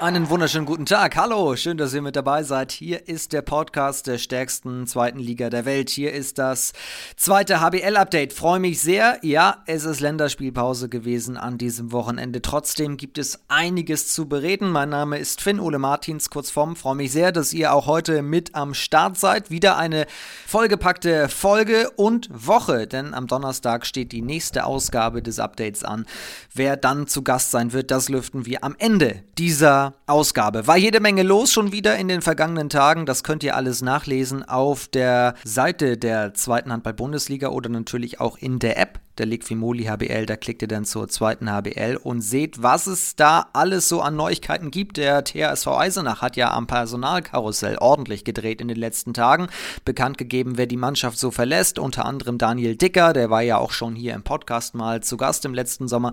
Einen wunderschönen guten Tag. Hallo, schön, dass ihr mit dabei seid. Hier ist der Podcast der stärksten zweiten Liga der Welt. Hier ist das zweite HBL-Update. Freue mich sehr. Ja, es ist Länderspielpause gewesen an diesem Wochenende. Trotzdem gibt es einiges zu bereden. Mein Name ist Finn Ole Martins, kurz vorm. Freue mich sehr, dass ihr auch heute mit am Start seid. Wieder eine vollgepackte Folge und Woche, denn am Donnerstag steht die nächste Ausgabe des Updates an. Wer dann zu Gast sein wird, das lüften wir am Ende dieser Ausgabe. War jede Menge los schon wieder in den vergangenen Tagen. Das könnt ihr alles nachlesen auf der Seite der zweiten Handball-Bundesliga oder natürlich auch in der App der Liquimoli HBL. Da klickt ihr dann zur zweiten HBL und seht, was es da alles so an Neuigkeiten gibt. Der THSV Eisenach hat ja am Personalkarussell ordentlich gedreht in den letzten Tagen. Bekannt gegeben, wer die Mannschaft so verlässt. Unter anderem Daniel Dicker, der war ja auch schon hier im Podcast mal zu Gast im letzten Sommer.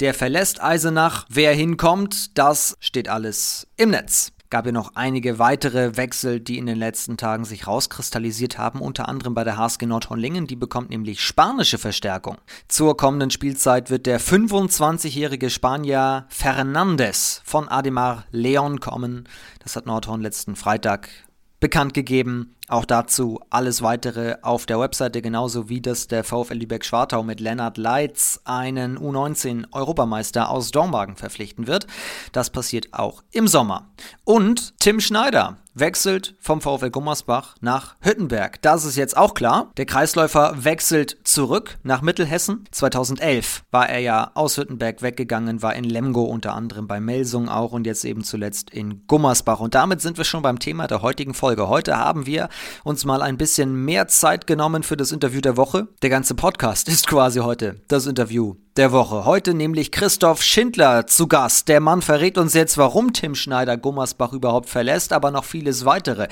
Der verlässt Eisenach. Wer hinkommt, das steht alles im Netz gab ja noch einige weitere Wechsel, die in den letzten Tagen sich rauskristallisiert haben, unter anderem bei der HSG Nordhornlingen, die bekommt nämlich spanische Verstärkung. Zur kommenden Spielzeit wird der 25-jährige Spanier Fernandes von Ademar Leon kommen. Das hat Nordhorn letzten Freitag bekannt gegeben. Auch dazu alles weitere auf der Webseite, genauso wie das der VfL Lübeck-Schwartau mit Lennart Leitz einen U19-Europameister aus Dormagen verpflichten wird. Das passiert auch im Sommer. Und Tim Schneider wechselt vom VfL Gummersbach nach Hüttenberg. Das ist jetzt auch klar. Der Kreisläufer wechselt zurück nach Mittelhessen. 2011 war er ja aus Hüttenberg weggegangen, war in Lemgo unter anderem bei Melsung auch und jetzt eben zuletzt in Gummersbach. Und damit sind wir schon beim Thema der heutigen Folge. Heute haben wir uns mal ein bisschen mehr Zeit genommen für das Interview der Woche. Der ganze Podcast ist quasi heute das Interview der Woche. Heute nämlich Christoph Schindler zu Gast. Der Mann verrät uns jetzt, warum Tim Schneider Gummersbach überhaupt verlässt, aber noch vieles weitere.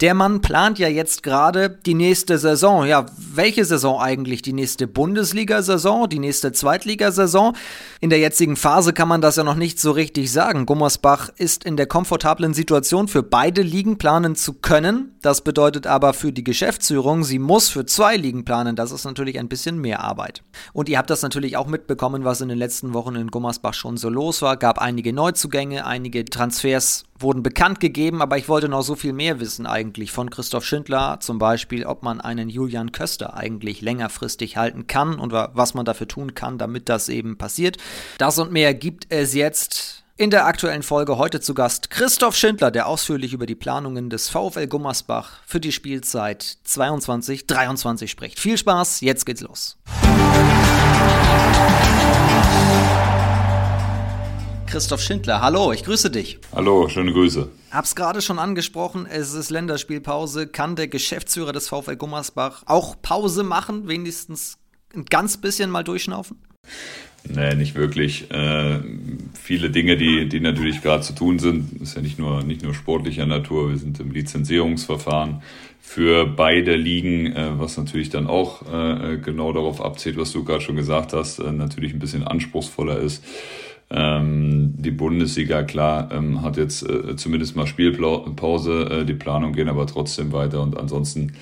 Der Mann plant ja jetzt gerade die nächste Saison. Ja, welche Saison eigentlich? Die nächste Bundesliga-Saison? Die nächste Zweitligasaison? In der jetzigen Phase kann man das ja noch nicht so richtig sagen. Gummersbach ist in der komfortablen Situation, für beide Ligen planen zu können. Das bedeutet aber für die Geschäftsführung, sie muss für zwei Ligen planen. Das ist natürlich ein bisschen mehr Arbeit. Und ihr habt das natürlich auch mit mitbekommen, was in den letzten Wochen in Gummersbach schon so los war. Gab einige Neuzugänge, einige Transfers wurden bekannt gegeben, aber ich wollte noch so viel mehr wissen eigentlich von Christoph Schindler, zum Beispiel, ob man einen Julian Köster eigentlich längerfristig halten kann und was man dafür tun kann, damit das eben passiert. Das und mehr gibt es jetzt in der aktuellen Folge heute zu Gast Christoph Schindler, der ausführlich über die Planungen des VfL Gummersbach für die Spielzeit 22-23 spricht. Viel Spaß, jetzt geht's los. Christoph Schindler, hallo, ich grüße dich. Hallo, schöne Grüße. Hab's gerade schon angesprochen, es ist Länderspielpause. Kann der Geschäftsführer des VfL Gummersbach auch Pause machen, wenigstens ein ganz bisschen mal durchschnaufen? Nee, nicht wirklich. Äh, viele Dinge, die, die natürlich gerade zu tun sind, ist ja nicht nur, nicht nur sportlicher Natur. Wir sind im Lizenzierungsverfahren für beide Ligen, äh, was natürlich dann auch äh, genau darauf abzielt, was du gerade schon gesagt hast, äh, natürlich ein bisschen anspruchsvoller ist. Ähm, die Bundesliga, klar, ähm, hat jetzt äh, zumindest mal Spielpause. Äh, die Planungen gehen aber trotzdem weiter und ansonsten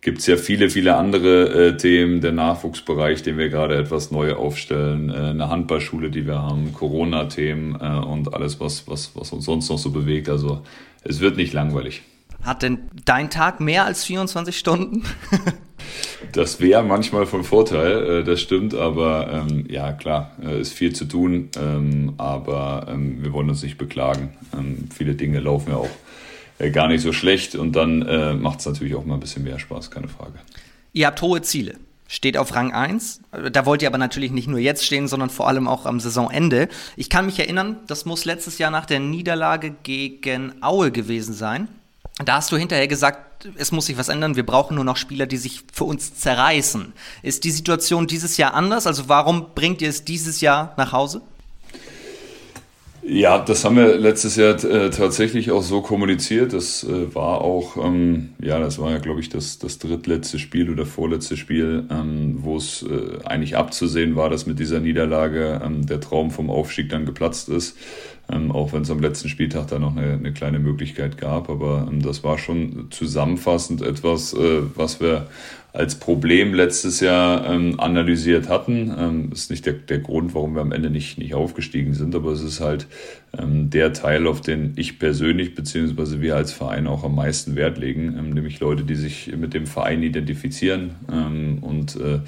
gibt es ja viele, viele andere äh, Themen, der Nachwuchsbereich, den wir gerade etwas neu aufstellen, eine Handballschule, die wir haben, Corona-Themen und alles, was, was, was uns sonst noch so bewegt. Also es wird nicht langweilig. Hat denn dein Tag mehr als 24 Stunden? das wäre manchmal von Vorteil, äh, das stimmt, aber ähm, ja, klar, äh, ist viel zu tun, ähm, aber ähm, wir wollen uns nicht beklagen. Ähm, viele Dinge laufen ja auch äh, gar nicht so schlecht und dann äh, macht es natürlich auch mal ein bisschen mehr Spaß, keine Frage. Ihr habt hohe Ziele. Steht auf Rang 1. Da wollt ihr aber natürlich nicht nur jetzt stehen, sondern vor allem auch am Saisonende. Ich kann mich erinnern, das muss letztes Jahr nach der Niederlage gegen Aue gewesen sein. Da hast du hinterher gesagt, es muss sich was ändern, wir brauchen nur noch Spieler, die sich für uns zerreißen. Ist die Situation dieses Jahr anders? Also warum bringt ihr es dieses Jahr nach Hause? Ja, das haben wir letztes Jahr äh, tatsächlich auch so kommuniziert. Das äh, war auch, ähm, ja, das war ja, glaube ich, das, das drittletzte Spiel oder vorletzte Spiel, ähm, wo es äh, eigentlich abzusehen war, dass mit dieser Niederlage ähm, der Traum vom Aufstieg dann geplatzt ist. Ähm, auch wenn es am letzten Spieltag da noch eine, eine kleine Möglichkeit gab. Aber ähm, das war schon zusammenfassend etwas, äh, was wir als Problem letztes Jahr ähm, analysiert hatten. Ähm, ist nicht der, der Grund, warum wir am Ende nicht, nicht aufgestiegen sind, aber es ist halt ähm, der Teil, auf den ich persönlich beziehungsweise wir als Verein auch am meisten Wert legen, ähm, nämlich Leute, die sich mit dem Verein identifizieren ähm, und äh,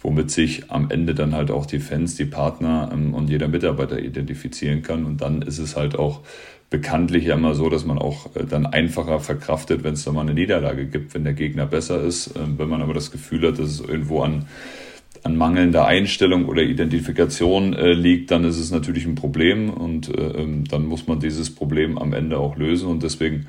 womit sich am Ende dann halt auch die Fans, die Partner ähm, und jeder Mitarbeiter identifizieren kann. Und dann ist es halt auch bekanntlich ja immer so, dass man auch äh, dann einfacher verkraftet, wenn es da mal eine Niederlage gibt, wenn der Gegner besser ist. Ähm, wenn man aber das Gefühl hat, dass es irgendwo an, an mangelnder Einstellung oder Identifikation äh, liegt, dann ist es natürlich ein Problem und äh, ähm, dann muss man dieses Problem am Ende auch lösen und deswegen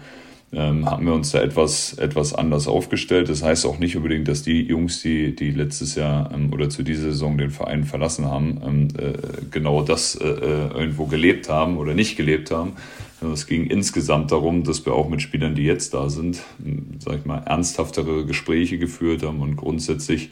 ähm, haben wir uns da etwas, etwas anders aufgestellt. Das heißt auch nicht unbedingt, dass die Jungs, die, die letztes Jahr ähm, oder zu dieser Saison den Verein verlassen haben, ähm, äh, genau das äh, irgendwo gelebt haben oder nicht gelebt haben. Also es ging insgesamt darum, dass wir auch mit Spielern, die jetzt da sind, sag ich mal, ernsthaftere Gespräche geführt haben. Und grundsätzlich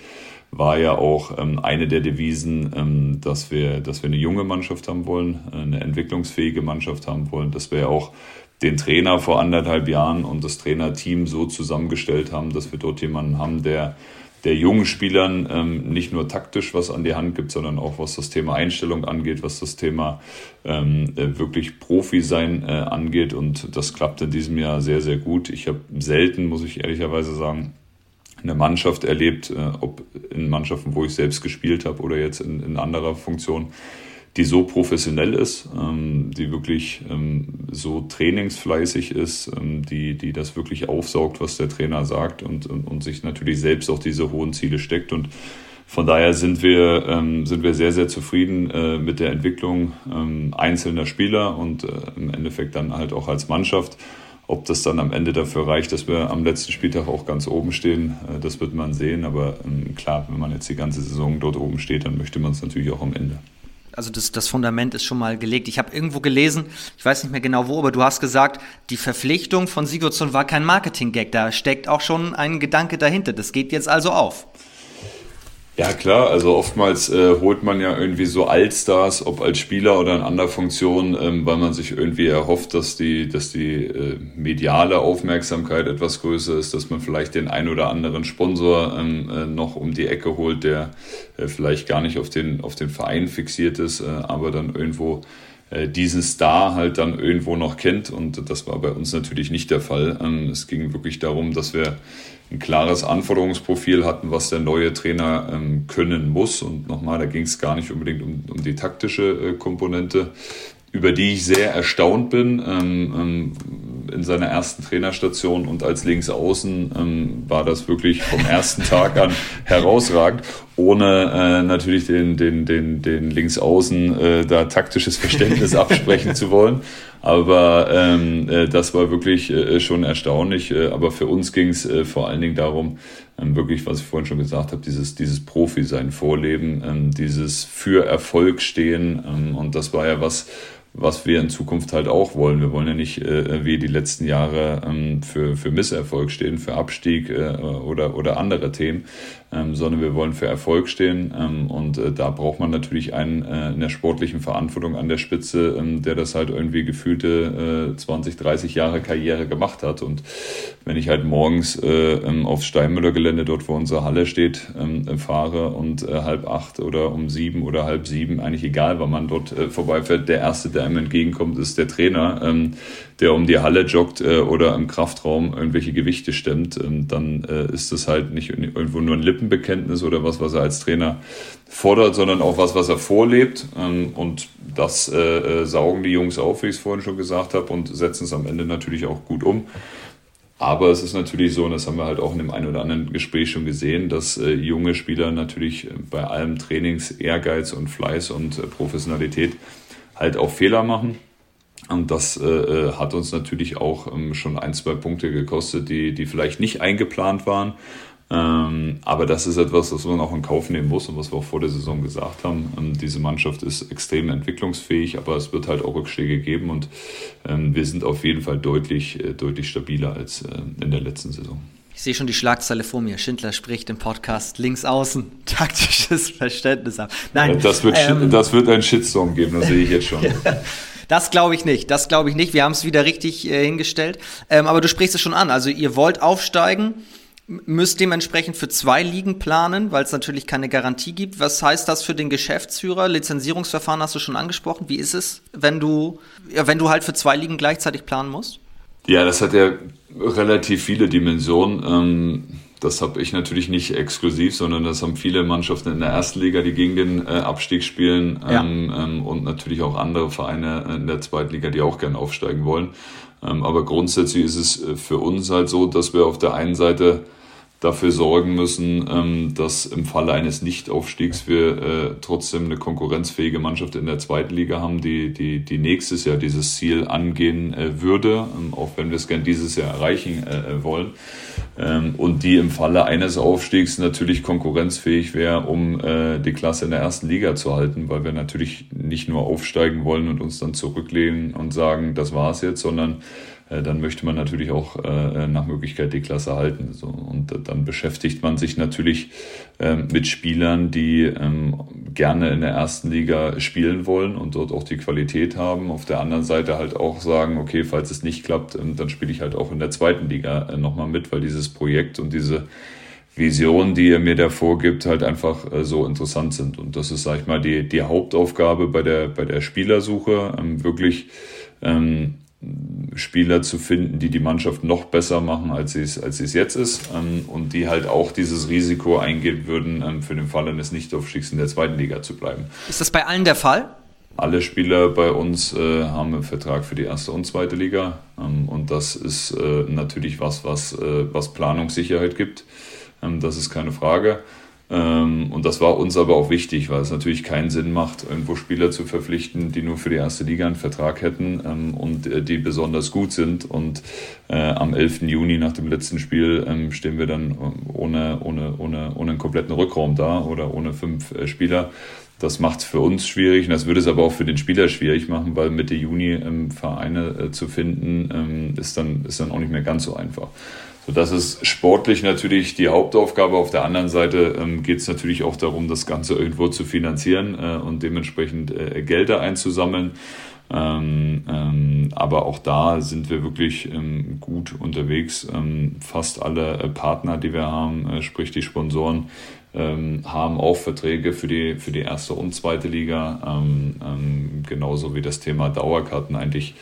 war ja auch ähm, eine der Devisen, ähm, dass wir, dass wir eine junge Mannschaft haben wollen, eine entwicklungsfähige Mannschaft haben wollen, dass wir ja auch den Trainer vor anderthalb Jahren und das Trainerteam so zusammengestellt haben, dass wir dort jemanden haben, der der jungen Spielern ähm, nicht nur taktisch was an die Hand gibt, sondern auch was das Thema Einstellung angeht, was das Thema ähm, äh, wirklich Profi sein äh, angeht. Und das klappt in diesem Jahr sehr, sehr gut. Ich habe selten, muss ich ehrlicherweise sagen, eine Mannschaft erlebt, äh, ob in Mannschaften, wo ich selbst gespielt habe oder jetzt in, in anderer Funktion, die so professionell ist, ähm, die wirklich ähm, so trainingsfleißig ist, ähm, die, die das wirklich aufsaugt, was der Trainer sagt und, und, und sich natürlich selbst auch diese hohen Ziele steckt. Und von daher sind wir, ähm, sind wir sehr, sehr zufrieden äh, mit der Entwicklung ähm, einzelner Spieler und äh, im Endeffekt dann halt auch als Mannschaft. Ob das dann am Ende dafür reicht, dass wir am letzten Spieltag auch ganz oben stehen, äh, das wird man sehen. Aber ähm, klar, wenn man jetzt die ganze Saison dort oben steht, dann möchte man es natürlich auch am Ende also das, das Fundament ist schon mal gelegt. Ich habe irgendwo gelesen, ich weiß nicht mehr genau wo, aber du hast gesagt, die Verpflichtung von Sigurdsson war kein Marketing-Gag. Da steckt auch schon ein Gedanke dahinter. Das geht jetzt also auf. Ja, klar, also oftmals äh, holt man ja irgendwie so Allstars, ob als Spieler oder in anderer Funktion, ähm, weil man sich irgendwie erhofft, dass die, dass die äh, mediale Aufmerksamkeit etwas größer ist, dass man vielleicht den ein oder anderen Sponsor ähm, äh, noch um die Ecke holt, der äh, vielleicht gar nicht auf den, auf den Verein fixiert ist, äh, aber dann irgendwo diesen Star halt dann irgendwo noch kennt. Und das war bei uns natürlich nicht der Fall. Ähm, es ging wirklich darum, dass wir ein klares Anforderungsprofil hatten, was der neue Trainer ähm, können muss. Und nochmal, da ging es gar nicht unbedingt um, um die taktische äh, Komponente, über die ich sehr erstaunt bin. Ähm, ähm, in seiner ersten Trainerstation und als Linksaußen ähm, war das wirklich vom ersten Tag an herausragend, ohne äh, natürlich den, den, den, den Linksaußen äh, da taktisches Verständnis absprechen zu wollen. Aber ähm, äh, das war wirklich äh, schon erstaunlich. Äh, aber für uns ging es äh, vor allen Dingen darum, ähm, wirklich, was ich vorhin schon gesagt habe, dieses, dieses Profi-Sein vorleben, ähm, dieses für Erfolg stehen. Und das war ja was, was wir in Zukunft halt auch wollen. Wir wollen ja nicht äh, wie die letzten Jahre ähm, für, für Misserfolg stehen, für Abstieg äh, oder, oder andere Themen, ähm, sondern wir wollen für Erfolg stehen. Ähm, und äh, da braucht man natürlich einen äh, in der sportlichen Verantwortung an der Spitze, ähm, der das halt irgendwie gefühlte äh, 20, 30 Jahre Karriere gemacht hat. Und wenn ich halt morgens äh, ähm, aufs Steinmüller-Gelände, dort wo unsere Halle steht, ähm, fahre und äh, halb acht oder um sieben oder halb sieben, eigentlich egal, wann man dort äh, vorbeifährt, der Erste, der einem entgegenkommt, ist der Trainer, ähm, der um die Halle joggt äh, oder im Kraftraum irgendwelche Gewichte stemmt, dann äh, ist das halt nicht irgendwo nur ein Lippenbekenntnis oder was, was er als Trainer fordert, sondern auch was, was er vorlebt. Ähm, und das äh, äh saugen die Jungs auf, wie ich es vorhin schon gesagt habe, und setzen es am Ende natürlich auch gut um. Aber es ist natürlich so, und das haben wir halt auch in dem einen oder anderen Gespräch schon gesehen, dass äh, junge Spieler natürlich bei allem Trainings, Ehrgeiz und Fleiß und äh, Professionalität halt auch Fehler machen. Und das äh, äh, hat uns natürlich auch ähm, schon ein, zwei Punkte gekostet, die, die vielleicht nicht eingeplant waren. Ähm, aber das ist etwas, das man auch in Kauf nehmen muss und was wir auch vor der Saison gesagt haben. Ähm, diese Mannschaft ist extrem entwicklungsfähig, aber es wird halt auch Rückschläge geben und ähm, wir sind auf jeden Fall deutlich, äh, deutlich stabiler als äh, in der letzten Saison. Ich sehe schon die Schlagzeile vor mir. Schindler spricht im Podcast links außen taktisches Verständnis ab. Nein, das wird, ähm, das wird einen Shitstorm geben, das sehe ich jetzt schon. das glaube ich nicht. Das glaube ich nicht. Wir haben es wieder richtig äh, hingestellt. Ähm, aber du sprichst es schon an. Also ihr wollt aufsteigen. Müsst dementsprechend für zwei Ligen planen, weil es natürlich keine Garantie gibt. Was heißt das für den Geschäftsführer? Lizenzierungsverfahren hast du schon angesprochen. Wie ist es, wenn du, ja, wenn du halt für zwei Ligen gleichzeitig planen musst? Ja, das hat ja relativ viele Dimensionen. Ähm, das habe ich natürlich nicht exklusiv, sondern das haben viele Mannschaften in der ersten Liga, die gegen den äh, Abstieg spielen ja. Ähm, ähm, und natürlich auch andere Vereine in der zweiten Liga, die auch gerne aufsteigen wollen. aber grundsätzlich ist es äh, für uns halt so, dass wir auf der einen Seite dafür sorgen müssen, ähm, dass im Falle eines Nichtaufstiegs wir äh, trotzdem eine konkurrenzfähige Mannschaft in der zweiten Liga haben, die, die, die nächstes Jahr dieses Ziel angehen äh, würde, ähm, auch wenn wir es gern dieses Jahr erreichen äh, wollen. Ähm, und die im Falle eines Aufstiegs natürlich konkurrenzfähig wäre, um die Klasse in der ersten Liga zu halten, weil wir natürlich nicht nur aufsteigen wollen und uns dann zurücklehnen und sagen, das war's jetzt, sondern dann möchte man natürlich auch äh, nach Möglichkeit die Klasse halten. Und dann beschäftigt man sich natürlich ähm, mit Spielern, die ähm, gerne in der ersten Liga spielen wollen und dort auch die Qualität haben. Auf der anderen Seite halt auch sagen, okay, falls es nicht klappt, ähm, dann spiele ich halt auch in der zweiten Liga äh, nochmal mit, weil dieses Projekt und diese Vision, die er mir da vorgibt, halt einfach so interessant sind. Und das ist, sag ich mal, die, die Hauptaufgabe bei der, bei der Spielersuche, wirklich Spieler zu finden, die die Mannschaft noch besser machen, als sie es, als sie es jetzt ist ähm, und die halt auch dieses Risiko eingehen würden, ähm, für den Fall eines Nichtaufstiegs in der zweiten Liga zu bleiben. Ist das bei allen der Fall? Alle Spieler bei uns äh, haben einen Vertrag für die erste und zweite Liga ähm, und das ist äh, natürlich was, was, äh, was Planungssicherheit gibt. Ähm, das ist keine Frage. Ähm, und das war uns aber auch wichtig, weil es natürlich keinen Sinn macht, irgendwo Spieler zu verpflichten, die nur für die erste Liga einen Vertrag hätten ähm, und äh, die besonders gut sind. Und äh, am 11. Juni nach dem letzten Spiel ähm, stehen wir dann ohne, ohne, ohne, ohne einen kompletten Rückraum da oder ohne fünf äh, Spieler. Das macht es für uns schwierig und das würde es aber auch für den Spieler schwierig machen, weil Mitte Juni Vereine äh, zu finden, ist, dann, ist dann auch nicht mehr ganz so einfach. Das ist sportlich natürlich die Hauptaufgabe. Auf der anderen Seite ähm, geht es natürlich auch darum, das Ganze irgendwo zu finanzieren äh, und dementsprechend äh, Gelder einzusammeln. Ähm, ähm, aber auch da sind wir wirklich ähm, gut unterwegs. Ähm, fast alle äh, Partner, die wir haben, äh, sprich die Sponsoren, ähm, haben auch Verträge für die, für die erste und zweite Liga. genauso wie das Thema Dauerkarten eigentlich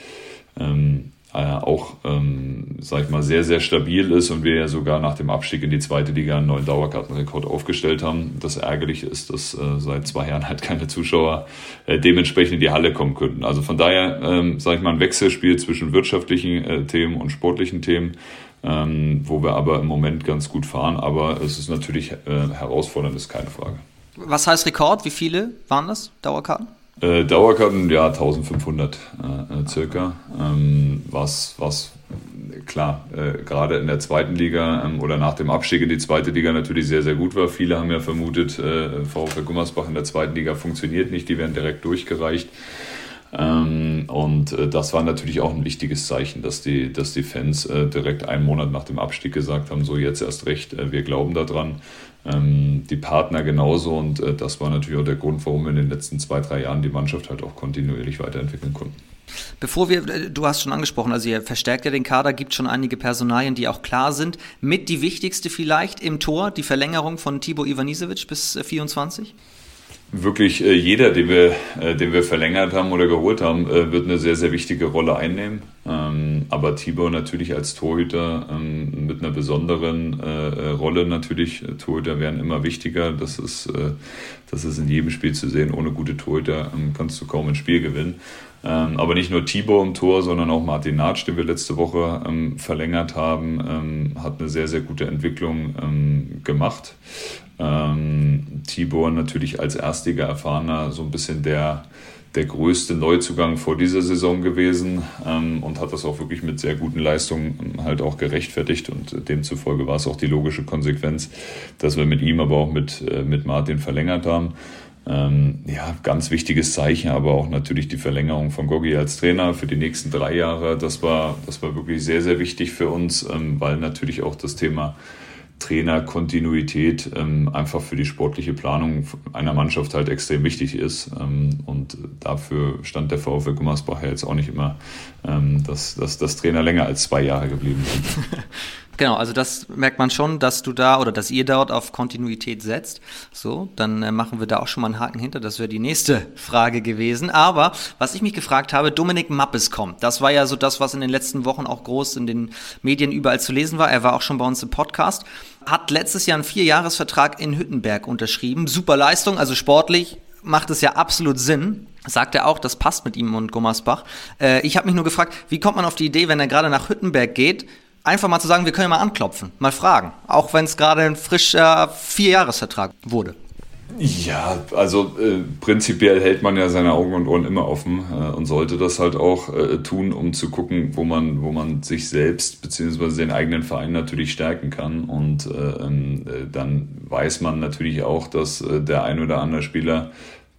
äh, auch, ähm, sag ich mal, sehr, sehr stabil ist und wir ja sogar nach dem Abstieg in die zweite Liga einen neuen Dauerkartenrekord aufgestellt haben. Das Ärgerliche ist, dass äh, seit zwei Jahren halt keine Zuschauer äh, dementsprechend in die Halle kommen könnten. Also von daher, ähm, sage ich mal, ein Wechselspiel zwischen wirtschaftlichen äh, Themen und sportlichen Themen, ähm, wo wir aber im Moment ganz gut fahren. Aber es ist natürlich äh, herausfordernd, ist keine Frage. Was heißt Rekord? Wie viele waren das, Dauerkarten? Äh, Dauerkarten, ja, 1500 äh, circa. Ähm, was, was klar, äh, gerade in der zweiten Liga ähm, oder nach dem Abstieg in die zweite Liga natürlich sehr, sehr gut war. Viele haben ja vermutet, äh, VfL Gummersbach in der zweiten Liga funktioniert nicht, die werden direkt durchgereicht. Ähm, und äh, das war natürlich auch ein wichtiges Zeichen, dass die, dass die Fans äh, direkt einen Monat nach dem Abstieg gesagt haben, so jetzt erst recht, äh, wir glauben daran die Partner genauso. Und äh, das war natürlich auch der Grund, warum wir in den letzten zwei, drei Jahren die Mannschaft halt auch kontinuierlich weiterentwickeln konnten. Bevor wir, äh, du hast schon angesprochen, also ihr verstärkt ja den Kader, gibt schon einige Personalien, die auch klar sind. Mit die wichtigste vielleicht im Tor, die Verlängerung von Tibo Ivanisevic bis 24? Äh, wirklich jeder, den wir, den wir verlängert haben oder geholt haben, wird eine sehr, sehr wichtige Rolle einnehmen. Aber Tibor natürlich als Torhüter ähm, mit einer besonderen äh, äh, Rolle natürlich. Torhüter werden immer wichtiger. Das ist, äh, das ist in jedem Spiel zu sehen. Ohne gute Torhüter ähm, kannst du kaum ein Spiel gewinnen. Ähm, aber nicht nur Tibor im Tor, sondern auch Martin Natsch, den wir letzte Woche ähm, verlängert haben, ähm, hat eine sehr, sehr gute Entwicklung gemacht. Ähm, Tibor natürlich als Erstliga erfahrener so ein bisschen der, der größte Neuzugang vor dieser Saison gewesen ähm, und hat das auch wirklich mit sehr guten Leistungen halt auch gerechtfertigt und demzufolge war es auch die logische Konsequenz, dass wir mit ihm, aber auch mit, äh, mit Martin verlängert haben. Ähm, ja, ganz wichtiges Zeichen, aber auch natürlich die Verlängerung von Gogi als Trainer für die nächsten drei Jahre. Das war, das war wirklich sehr, sehr wichtig für uns, ähm, weil natürlich auch das Thema Trainerkontinuität ähm, einfach für die sportliche Planung einer Mannschaft halt extrem wichtig ist. Ähm, und dafür stand der VfL Gummersbach ja jetzt auch nicht immer, ähm, dass, dass, dass Trainer länger als zwei Jahre geblieben sind. Genau, also das merkt man schon, dass du da oder dass ihr dort auf Kontinuität setzt. So, dann äh, machen wir da auch schon mal einen Haken hinter. Das wäre die nächste Frage gewesen. Aber was ich mich gefragt habe, Dominik Mappes kommt. Das war ja so das, was in den letzten Wochen auch groß in den Medien überall zu lesen war. Er war auch schon bei uns im Podcast. Hat letztes Jahr einen Vierjahresvertrag in Hüttenberg unterschrieben. Super Leistung, also sportlich macht es ja absolut Sinn. Sagt er auch, das passt mit ihm und Gummersbach. Äh, ich habe mich nur gefragt, wie kommt man auf die Idee, wenn er gerade nach Hüttenberg geht, einfach mal zu sagen, wir können ja mal anklopfen, mal fragen. Auch wenn es gerade ein frischer Vierjahresvertrag wurde. Ja, also äh, prinzipiell hält man ja seine Augen und Ohren immer offen äh, und sollte das halt auch äh, tun, um zu gucken, wo man, wo man sich selbst bzw. den eigenen Verein natürlich stärken kann. Und äh, ähm, äh, dann weiß man natürlich auch, dass äh, der ein oder andere Spieler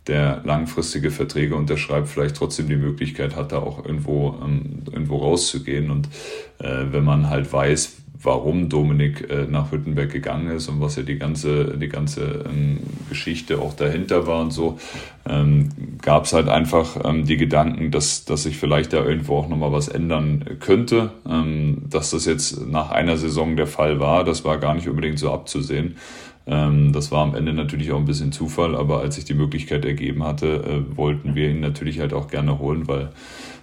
der langfristige Verträge unterschreibt, vielleicht trotzdem die Möglichkeit hat, da auch irgendwo, ähm, irgendwo rauszugehen. Und äh, wenn man halt weiß, warum Dominik äh, nach Hüttenberg gegangen ist und was ja die ganze, die ganze ähm, Geschichte auch dahinter war und so, ähm, gab es halt einfach ähm, die Gedanken, dass, dass sich vielleicht da irgendwo auch nochmal was ändern könnte. Ähm, dass das jetzt nach einer Saison der Fall war, das war gar nicht unbedingt so abzusehen. Ähm, das war am Ende natürlich auch ein bisschen Zufall, aber als sich die Möglichkeit ergeben hatte, äh, wollten wir ihn natürlich halt auch gerne holen, weil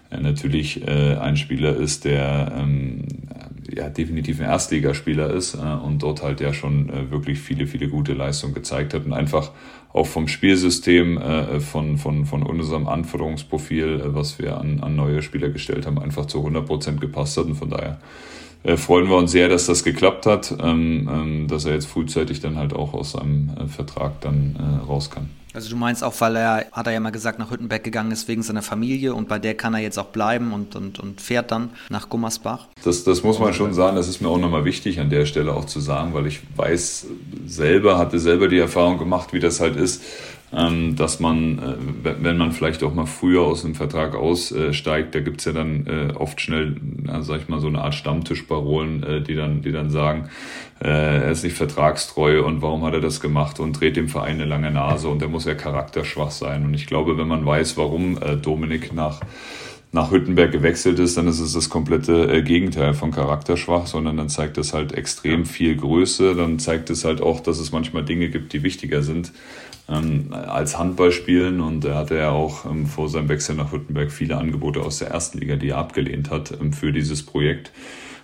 er natürlich äh, ein Spieler ist, der ähm, ja, definitiv ein Erstligaspieler ist äh, und dort halt ja schon wirklich viele, viele gute Leistungen gezeigt hat und einfach auch vom Spielsystem, von, von, von unserem Anforderungsprofil, was wir an, an neue Spieler gestellt haben, einfach zu 100 Prozent gepasst hat und von daher äh, freuen wir uns sehr, dass das geklappt hat, ähm, ähm, dass er jetzt frühzeitig dann halt auch aus seinem äh, Vertrag dann äh, raus kann. Also du meinst auch, weil er, hat er ja mal gesagt, nach Hüttenberg gegangen ist wegen seiner Familie und bei der kann er jetzt auch bleiben und, und, und fährt dann nach Gummersbach? Das, das muss man schon sagen, das ist mir auch nochmal wichtig an der Stelle auch zu sagen, weil ich weiß selber, hatte selber die Erfahrung gemacht, wie das halt ist, dass man, äh, wenn man vielleicht auch mal früher aus dem Vertrag aussteigt, da gibt's ja dann äh, oft schnell, sag ich mal, so eine Art Stammtischparolen, äh, die, dann, die dann sagen, er ist nicht vertragstreu und warum hat er das gemacht und dreht dem Verein eine lange Nase und der muss ja charakterschwach sein. Und ich glaube, wenn man weiß, warum Dominik nach nach Hüttenberg gewechselt ist, dann ist es das komplette Gegenteil von charakterschwach, sondern dann zeigt es halt extrem viel Größe. Dann zeigt es halt auch, dass es manchmal Dinge gibt, die wichtiger sind ähm, als Handball spielen. Und er hatte ja auch ähm, vor seinem Wechsel nach Württemberg viele Angebote aus der ersten Liga, die er abgelehnt hat ähm, für dieses Projekt äh,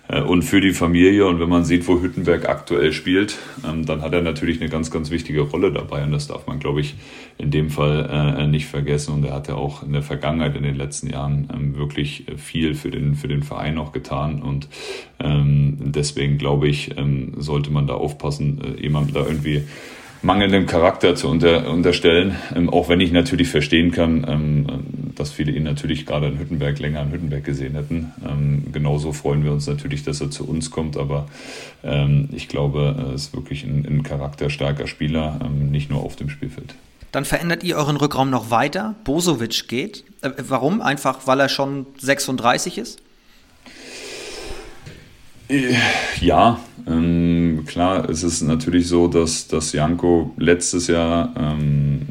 und für die Familie. Und wenn man sieht, wo Hüttenberg aktuell spielt, ähm, dann hat er natürlich eine ganz, ganz wichtige Rolle dabei. Und das darf man, glaube ich, in dem Fall äh, nicht vergessen. Und er hat ja auch in der Vergangenheit, in den letzten Jahren, ähm, wirklich viel für den, für den Verein auch getan. Und ähm, deswegen, glaube ich, sollte man da aufpassen, äh, jemandem da irgendwie mangelndem Charakter zu unter, unterstellen, ähm, auch wenn ich natürlich verstehen kann, ähm, dass viele ihn natürlich gerade in Hüttenberg länger in Hüttenberg gesehen hätten. Ähm, genauso freuen wir uns natürlich, dass er zu uns kommt, aber ähm, ich glaube, er ist wirklich ein, ein charakterstarker Spieler, ähm, nicht nur auf dem Spielfeld. Dann verändert ihr euren Rückraum noch weiter. Bosovic geht. Äh, warum? Einfach, weil er schon 36 ist? Ja, ähm, klar, es ist natürlich so, dass, dass Janko letztes Jahr ähm,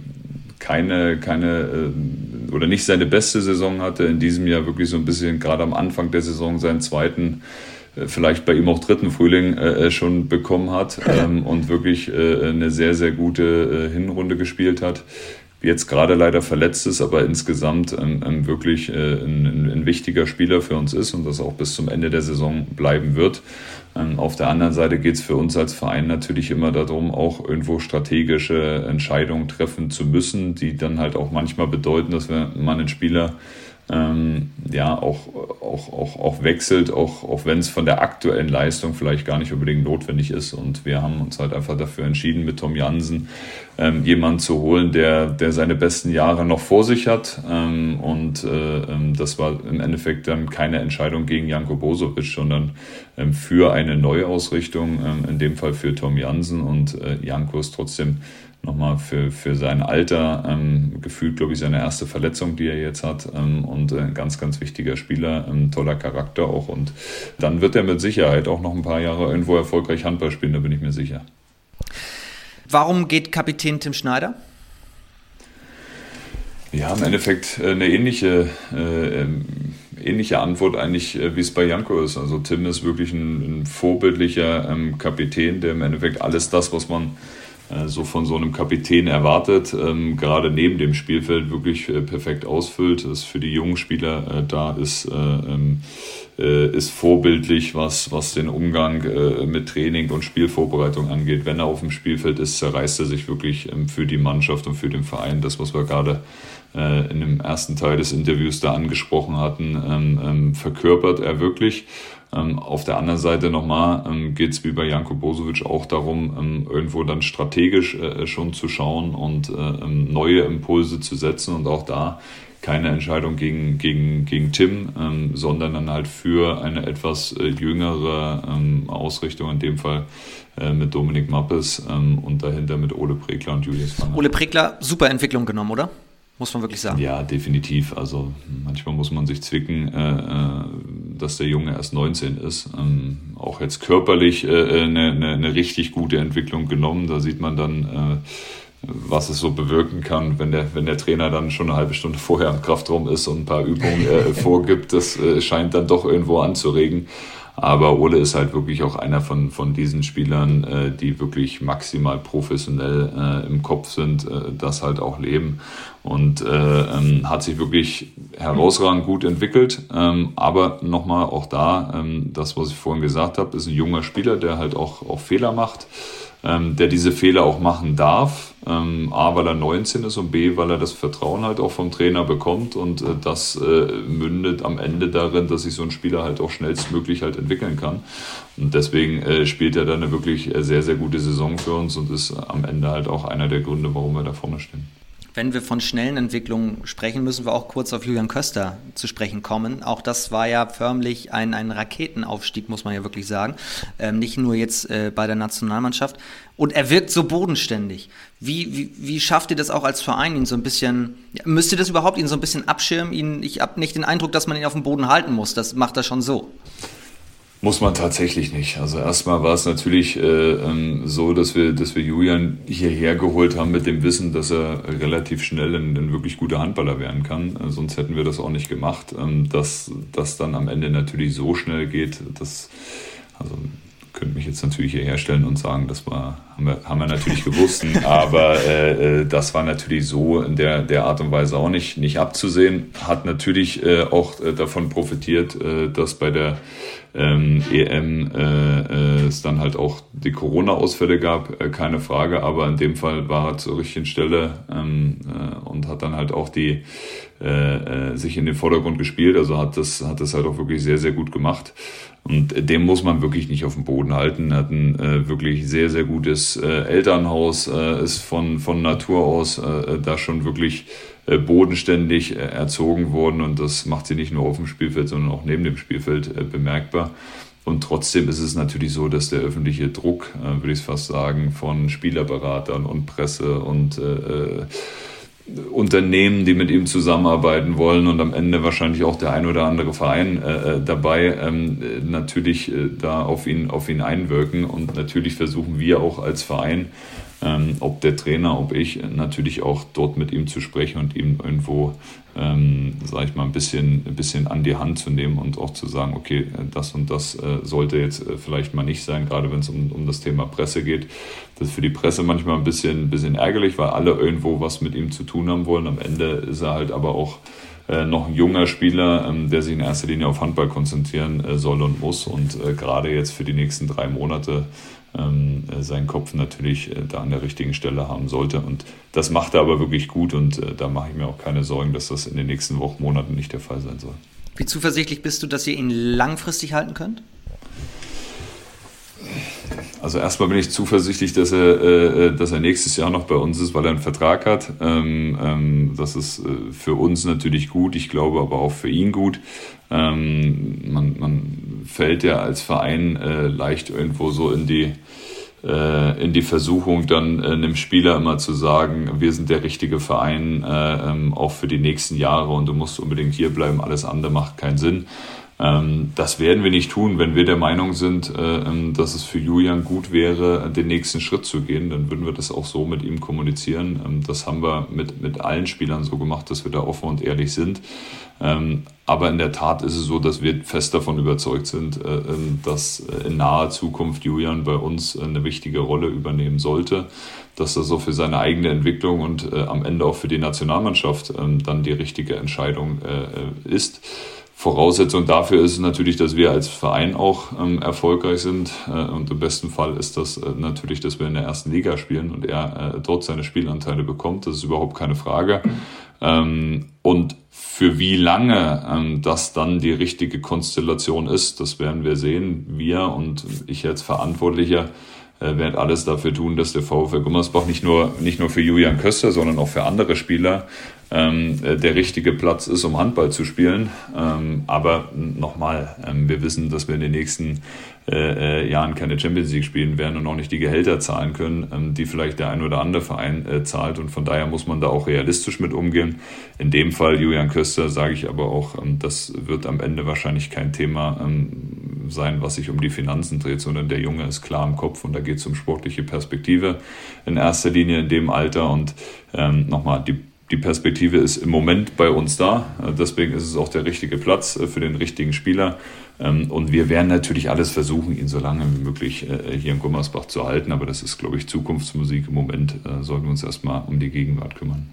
keine, keine äh, oder nicht seine beste Saison hatte, in diesem Jahr wirklich so ein bisschen gerade am Anfang der Saison seinen zweiten, äh, vielleicht bei ihm auch dritten Frühling äh, äh schon bekommen hat ähm, und wirklich äh, eine sehr, sehr gute äh, Hinrunde gespielt hat jetzt gerade leider verletzt ist, aber insgesamt ähm, wirklich äh, ein, ein, wichtiger Spieler für uns ist und das auch bis zum Ende der Saison bleiben wird. Ähm, auf der anderen Seite geht es für uns als Verein natürlich immer darum, auch irgendwo strategische Entscheidungen treffen zu müssen, die dann halt auch manchmal bedeuten, dass wir mal einen Spieler ähm, ja auch, auch, auch, auch wechselt, auch, auch wenn es von der aktuellen Leistung vielleicht gar nicht unbedingt notwendig ist. Und wir haben uns halt einfach dafür entschieden, mit Tom Jansen ähm, jemanden zu holen, der, der seine besten Jahre noch vor sich hat. Ähm, und äh, ähm, das war im Endeffekt dann keine Entscheidung gegen Janko Bosovic, sondern ähm, für eine Neuausrichtung, ähm, in dem Fall für Tom Jansen. Und äh, Janko ist trotzdem nochmal für, für sein Alter, ähm, gefühlt, glaube ich, seine erste Verletzung, die er jetzt hat. Ähm, und ein ganz, ganz wichtiger Spieler, ein toller Charakter auch. Und dann wird er mit Sicherheit auch noch ein paar Jahre irgendwo erfolgreich Handball spielen, da bin ich mir sicher. Warum geht Kapitän Tim Schneider? Ja, im Endeffekt äh, eine ähnliche, äh, ähm, ähnliche Antwort eigentlich, äh, wie es bei Janko ist. Also Tim ist wirklich ein, ein vorbildlicher ähm, Kapitän, der im Endeffekt alles das, was man äh, so von so einem Kapitän erwartet, ähm, gerade neben dem Spielfeld wirklich äh, perfekt ausfüllt, ist für die jungen Spieler äh, da ist, äh, ähm, äh, ist vorbildlich, was, was den Umgang äh, mit Training und Spielvorbereitung angeht. Wenn er auf dem Spielfeld ist, zerreißt er sich wirklich ähm, für die Mannschaft und für den Verein. Das, was wir gerade in dem ersten Teil des Interviews da angesprochen hatten, ähm, ähm, verkörpert er wirklich. Ähm, auf der anderen Seite nochmal ähm, geht es wie bei Janko Bosovic auch darum, ähm, irgendwo dann strategisch äh, schon zu schauen und äh, ähm, neue Impulse zu setzen und auch da keine Entscheidung gegen, gegen, gegen Tim, ähm, sondern dann halt für eine etwas äh, jüngere ähm, Ausrichtung, in dem Fall äh, mit Dominik Mappes und dahinter mit Ole Pregler und Julius Wanger. Ole Pregler, super Entwicklung genommen, oder? Muss man wirklich sagen. Ja, definitiv. Also manchmal muss man sich zwicken, äh, äh dass der Junge erst 19 ist. Ähm, auch jetzt körperlich äh, äh, eine, eine, eine, richtig gute Entwicklung genommen. Da sieht man dann, äh, was es so bewirken kann, wenn der, wenn der Trainer dann schon eine halbe Stunde vorher im Kraftraum ist und ein paar Übungen äh, vorgibt. Das scheint dann doch irgendwo anzuregen. Aber Ole ist halt wirklich auch einer von, von diesen Spielern, äh, die wirklich maximal professionell äh, im Kopf sind, äh, das halt auch leben und äh, ähm, hat sich wirklich herausragend gut entwickelt. Ähm, aber nochmal auch da, ähm, das, was ich vorhin gesagt habe, ist ein junger Spieler, der halt auch, auch Fehler macht der diese Fehler auch machen darf. Ähm, A, weil er 19 ist und B, weil er das Vertrauen halt auch vom Trainer bekommt und äh, das äh, mündet am Ende darin, dass sich so ein Spieler halt auch schnellstmöglich halt entwickeln kann. Und deswegen äh, spielt er dann eine wirklich äh, sehr, sehr gute Saison für uns und ist am Ende halt auch einer der Gründe, warum wir da vorne stehen wenn wir von schnellen Entwicklungen sprechen, müssen wir auch kurz auf Julian Köster zu sprechen kommen. Auch das war ja förmlich ein, ein Raketenaufstieg, muss man ja wirklich sagen. Ähm, nicht nur jetzt äh, bei der Nationalmannschaft. Und er wirkt so bodenständig. Wie, wie, wie schafft ihr das auch als Verein, ihn so ein bisschen, ja, müsst ihr das überhaupt ihn so ein bisschen abschirmen? Ihn, ich habe nicht den Eindruck, dass man ihn auf dem Boden halten muss. Das macht er schon so. Muss man tatsächlich nicht. Also erstmal war es natürlich äh, ähm, so, dass wir, dass wir Julian hierher geholt haben mit dem Wissen, dass er relativ schnell ein, ein wirklich guter Handballer werden kann. Äh, sonst hätten wir das auch nicht gemacht. Ähm, dass das dann am Ende natürlich so schnell geht, das also könnte mich jetzt natürlich hier herstellen und sagen, das war, haben wir, haben wir natürlich gewusst, aber äh, äh, das war natürlich so in der, der Art und Weise auch nicht, nicht abzusehen. Hat natürlich äh, auch äh, davon profitiert, äh, dass bei der ähm, EM äh, es dann halt auch die Corona-Ausfälle gab, keine Frage, aber in dem Fall war er zur richtigen Stelle ähm, äh, und hat dann halt auch die sich in den Vordergrund gespielt, also hat das, hat das halt auch wirklich sehr, sehr gut gemacht. Und dem muss man wirklich nicht auf dem Boden halten. Er hat ein wirklich sehr, sehr gutes äh, Elternhaus, äh, ist von, von Natur aus äh, da schon wirklich äh, bodenständig äh, erzogen worden und das macht sie nicht nur auf dem Spielfeld, sondern auch neben dem Spielfeld äh, bemerkbar. Und trotzdem ist es natürlich so, dass der öffentliche Druck, würde ich fast sagen, von Spielerberatern und Presse und äh, Unternehmen, die mit ihm zusammenarbeiten wollen und am Ende wahrscheinlich auch der ein oder andere Verein äh, dabei ähm, natürlich äh, da auf ihn, auf ihn einwirken. Und natürlich versuchen wir auch als Verein ähm, ob der Trainer, ob ich, natürlich auch dort mit ihm zu sprechen und ihm irgendwo, ähm, sage ich mal, ein bisschen, ein bisschen an die Hand zu nehmen und auch zu sagen, okay, das und das äh, sollte jetzt äh, vielleicht mal nicht sein, gerade wenn es um, um das Thema Presse geht. Das ist für die Presse manchmal ein bisschen, ein bisschen ärgerlich, weil alle irgendwo was mit ihm zu tun haben wollen. Am Ende ist er halt aber auch äh, noch ein junger Spieler, ähm, der sich in erster Linie auf Handball konzentrieren äh, soll und muss. Und äh, gerade jetzt für die nächsten drei Monate ähm, äh, seinen Kopf natürlich äh, da an der richtigen Stelle haben sollte. Und das macht er aber wirklich gut und äh, da mache ich mir auch keine Sorgen, dass das in den nächsten Wochen, Monaten nicht der Fall sein soll. Wie zuversichtlich bist du, dass ihr ihn langfristig halten könnt? Also erstmal bin ich zuversichtlich, dass er, äh, dass er nächstes Jahr noch bei uns ist, weil er einen Vertrag hat. Ähm, ähm, das ist äh, für uns natürlich gut, ich glaube aber auch für ihn gut. Ähm, man, man fällt ja als Verein äh, leicht irgendwo so in die äh, in die Versuchung, dann äh, einem Spieler immer zu sagen, wir sind der richtige Verein, äh, ähm, auch für die nächsten Jahre und du musst unbedingt hier bleiben, alles andere macht keinen Sinn. Ähm, das werden wir nicht tun, wenn wir der Meinung sind, äh, ähm, dass es für Julian gut wäre, den nächsten Schritt zu gehen. Dann würden wir das auch so mit ihm kommunizieren. Ähm, das haben wir mit, mit allen Spielern so gemacht, dass wir da offen und ehrlich sind. Aber in der Tat ist es so, dass wir fest davon überzeugt sind, äh, dass in naher Zukunft Julian bei uns eine wichtige Rolle übernehmen sollte, dass das so für seine eigene Entwicklung und äh, am Ende auch für die Nationalmannschaft dann die richtige Entscheidung ist. Voraussetzung dafür ist natürlich, dass wir als Verein auch ähm, erfolgreich sind. Äh, und im besten Fall ist das äh, natürlich, dass wir in der ersten Liga spielen und er äh, dort seine Spielanteile bekommt. Das ist überhaupt keine Frage. Ähm, und für wie lange ähm, das dann die richtige Konstellation ist, das werden wir sehen. Wir und ich als Verantwortlicher äh, werden alles dafür tun, dass der VfL Gummersbach nicht nur, nicht nur für Julian Köster, sondern auch für andere Spieler ähm, äh, der richtige Platz ist, um Handball zu spielen. Ähm, aber nochmal, ähm, wir wissen, dass wir in den nächsten äh, äh, Jahren keine Champions League spielen werden und auch nicht die Gehälter zahlen können, ähm, die vielleicht der ein oder andere Verein äh, zahlt. Und von daher muss man da auch realistisch mit umgehen. In dem Fall Julian Köster sage ich aber auch, ähm, das wird am Ende wahrscheinlich kein Thema ähm, sein, was sich um die Finanzen dreht, sondern der Junge ist klar im Kopf und da geht es um sportliche Perspektive in erster Linie in dem Alter. Und nochmal, die die Perspektive ist im Moment bei uns da. Äh, deswegen ist es auch der richtige Platz äh, für den richtigen Spieler. Ähm, und wir werden natürlich alles versuchen, ihn so lange wie möglich äh, hier in Gummersbach zu halten. Aber das ist, glaube ich, Zukunftsmusik. Im Moment sollten wir uns erstmal um die Gegenwart kümmern.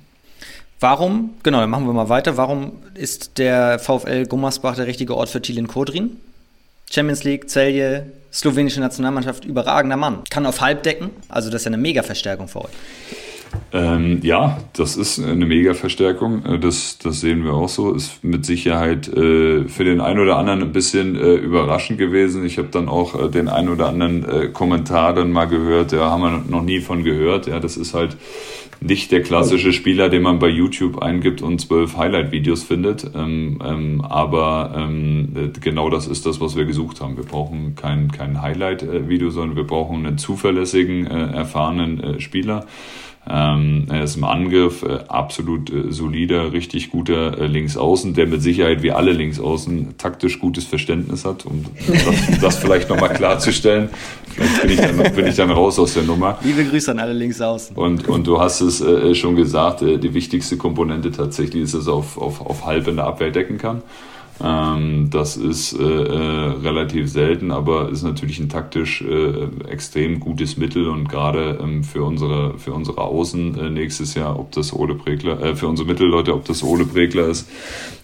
Warum, genau, machen wir mal weiter. Warum ist der VfL Gummersbach der richtige Ort für Thielen Kodrin? Champions League, Celje, slowenische Nationalmannschaft, überragender Mann. Kann auf halb decken. Also das ist ja eine Mega-Verstärkung für euch. Ähm, ja, das ist eine Mega-Verstärkung. Äh, das, das sehen wir auch so. Ist mit Sicherheit äh, für den einen oder anderen ein bisschen äh, überraschend gewesen. Ich habe dann auch äh, den einen oder anderen äh, Kommentar dann mal gehört. Ja, haben wir noch nie von gehört. Ja, das ist halt nicht der klassische Spieler, den man bei YouTube eingibt und zwölf Highlight-Videos findet. Ähm, ähm, aber ähm, genau das ist das, was wir gesucht haben. Wir brauchen kein, kein Highlight-Video, sondern wir brauchen einen zuverlässigen, äh, erfahrenen äh, Spieler. Ähm, er ist im Angriff äh, absolut äh, solider, richtig guter äh, Linksaußen, der mit Sicherheit wie alle Linksaußen taktisch gutes Verständnis hat, um das, um das vielleicht nochmal klarzustellen. Vielleicht bin ich, dann, bin ich dann raus aus der Nummer. Liebe Grüße an alle Linksaußen. Und, und du hast es äh, schon gesagt, äh, die wichtigste Komponente tatsächlich ist, dass er auf, auf, auf halb in der Abwehr decken kann. Ähm, das ist äh, äh, relativ selten, aber ist natürlich ein taktisch äh, extrem gutes Mittel und gerade ähm, für unsere für unsere Außen äh, nächstes Jahr, ob das Ole Pregler, äh, für unsere Mittelleute, ob das Ole Pregler ist,